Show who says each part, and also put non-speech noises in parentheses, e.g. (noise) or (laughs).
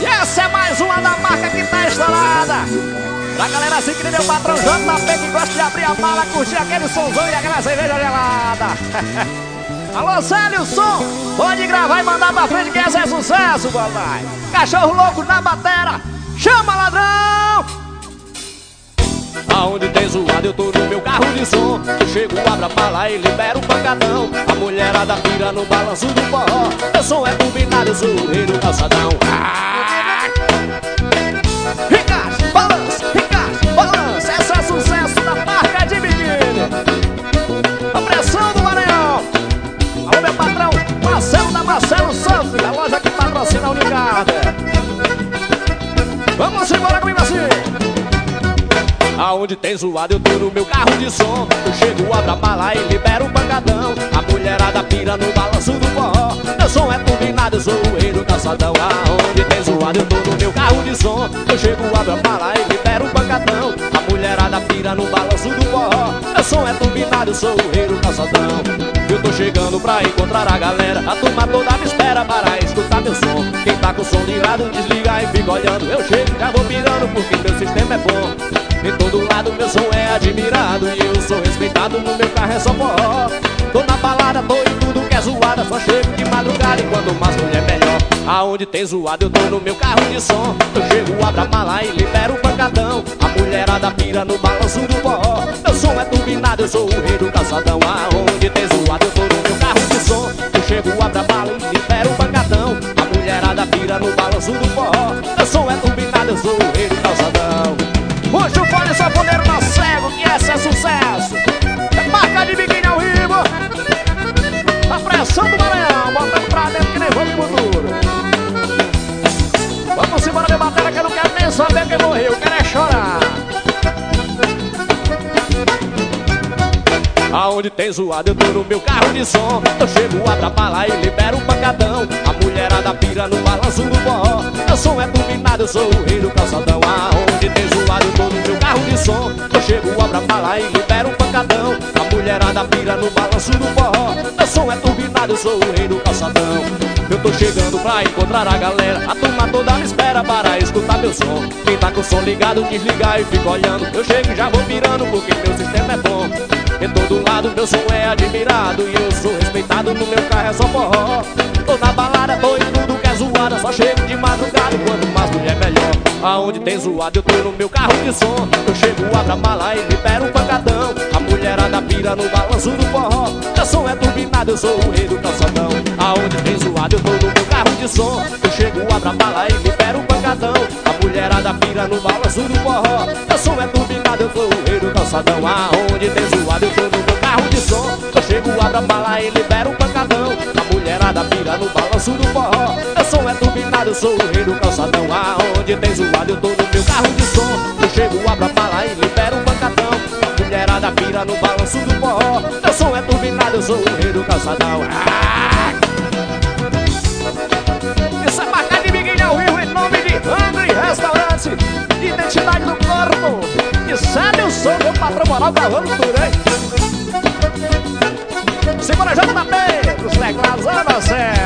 Speaker 1: E essa é mais uma da marca que tá estourada. Pra galera assim que meu patrão JP que gosta de abrir a mala, curtir aquele somzão e aquela cerveja gelada. (laughs) Alô, Célio, som, pode gravar e mandar pra frente que esse é sucesso, papai. Cachorro louco na batera, chama ladrão!
Speaker 2: Aonde tem zoado eu tô no meu carro de som. Eu chego, abro a bala e libero o pancadão. A mulherada pira no balanço do forró. Meu som é combinado, eu sou o rei do calçadão. Ah!
Speaker 1: Ricardo, balança, Ricardo, balança. Essa é sucesso da marca de biquíni A pressão do Maranhão Alô meu patrão, Marcelo da Marcelo Surf A loja que patrocina a Unicarda Vamos embora comigo assim
Speaker 2: Aonde tem zoado eu tô no meu carro de som. Eu chego, abro a mala e libero o pancadão. A mulherada pira no balanço do forró. Meu som é turbinado, eu sou o rei do calçadão Aonde tem zoado eu tô no meu carro de som. Eu chego, abro a mala e libero o pancadão. A mulherada pira no balanço do forró. Meu som é turbinado, eu sou o rei do calçadão eu tô chegando pra encontrar a galera. A turma toda me espera para escutar meu som. Quem tá com o som ligado desliga e fica olhando. Eu chego e já vou pirando porque meu sistema é bom em todo lado meu som é admirado E eu sou respeitado, no meu carro é só forró. Tô na balada, tô em tudo que é zoada Só chego de madrugada e quando mais mulher melhor. Aonde tem zoado eu tô no meu carro de som. Eu chego, abro a mala e libero o pancadão. A mulherada pira no balanço do forró. Meu som é turbinado, eu sou o rei do calçadão. Aonde tem zoado eu tô Aonde tem zoado eu tô no meu carro de som. Eu chego, a bala e libero o pancadão. A mulherada pira no balanço do forró. Meu som é turbinado, eu sou o rei do calçadão. Aonde tem zoado eu tô no meu carro de som. Eu chego, a bala e libero o pancadão. A mulherada pira no balanço do forró. Meu som é turbinado, eu sou o rei do calçadão. Eu tô chegando pra encontrar a galera. A turma toda me espera para escutar meu som. Quem tá com o som ligado desligar e fica olhando. Eu chego e já vou virando porque meu todo lado meu som é admirado E eu sou respeitado, no meu carro é só forró. Tô na balada, tô em tudo que é zoada Só chego de madrugada, quanto mais mulher melhor. Aonde tem zoado eu tô no meu carro de som. Eu chego, abro a mala e libero um pancadão. A mulherada pira no balanço do forró. Meu som é turbinado, eu sou o rei do calçadão balanço do forró. Meu som é turbinado, eu sou o rei do calçadão. Aonde tem zoado eu tô no meu carro de som. Eu chego, abro a bala e libero um pancadão. A mulherada pira no balanço do forró. Meu som é turbinado, eu sou o rei do calçadão. Aonde tem zoado eu tô no meu carro de som. Eu chego, abro a bala e libero um pancadão. A mulherada pira no balanço do forró. Meu som é turbinado, eu sou o rei do calçadão. Ah!
Speaker 1: Moral cavando tudo, hein? Segura JP, os teclados, anda sério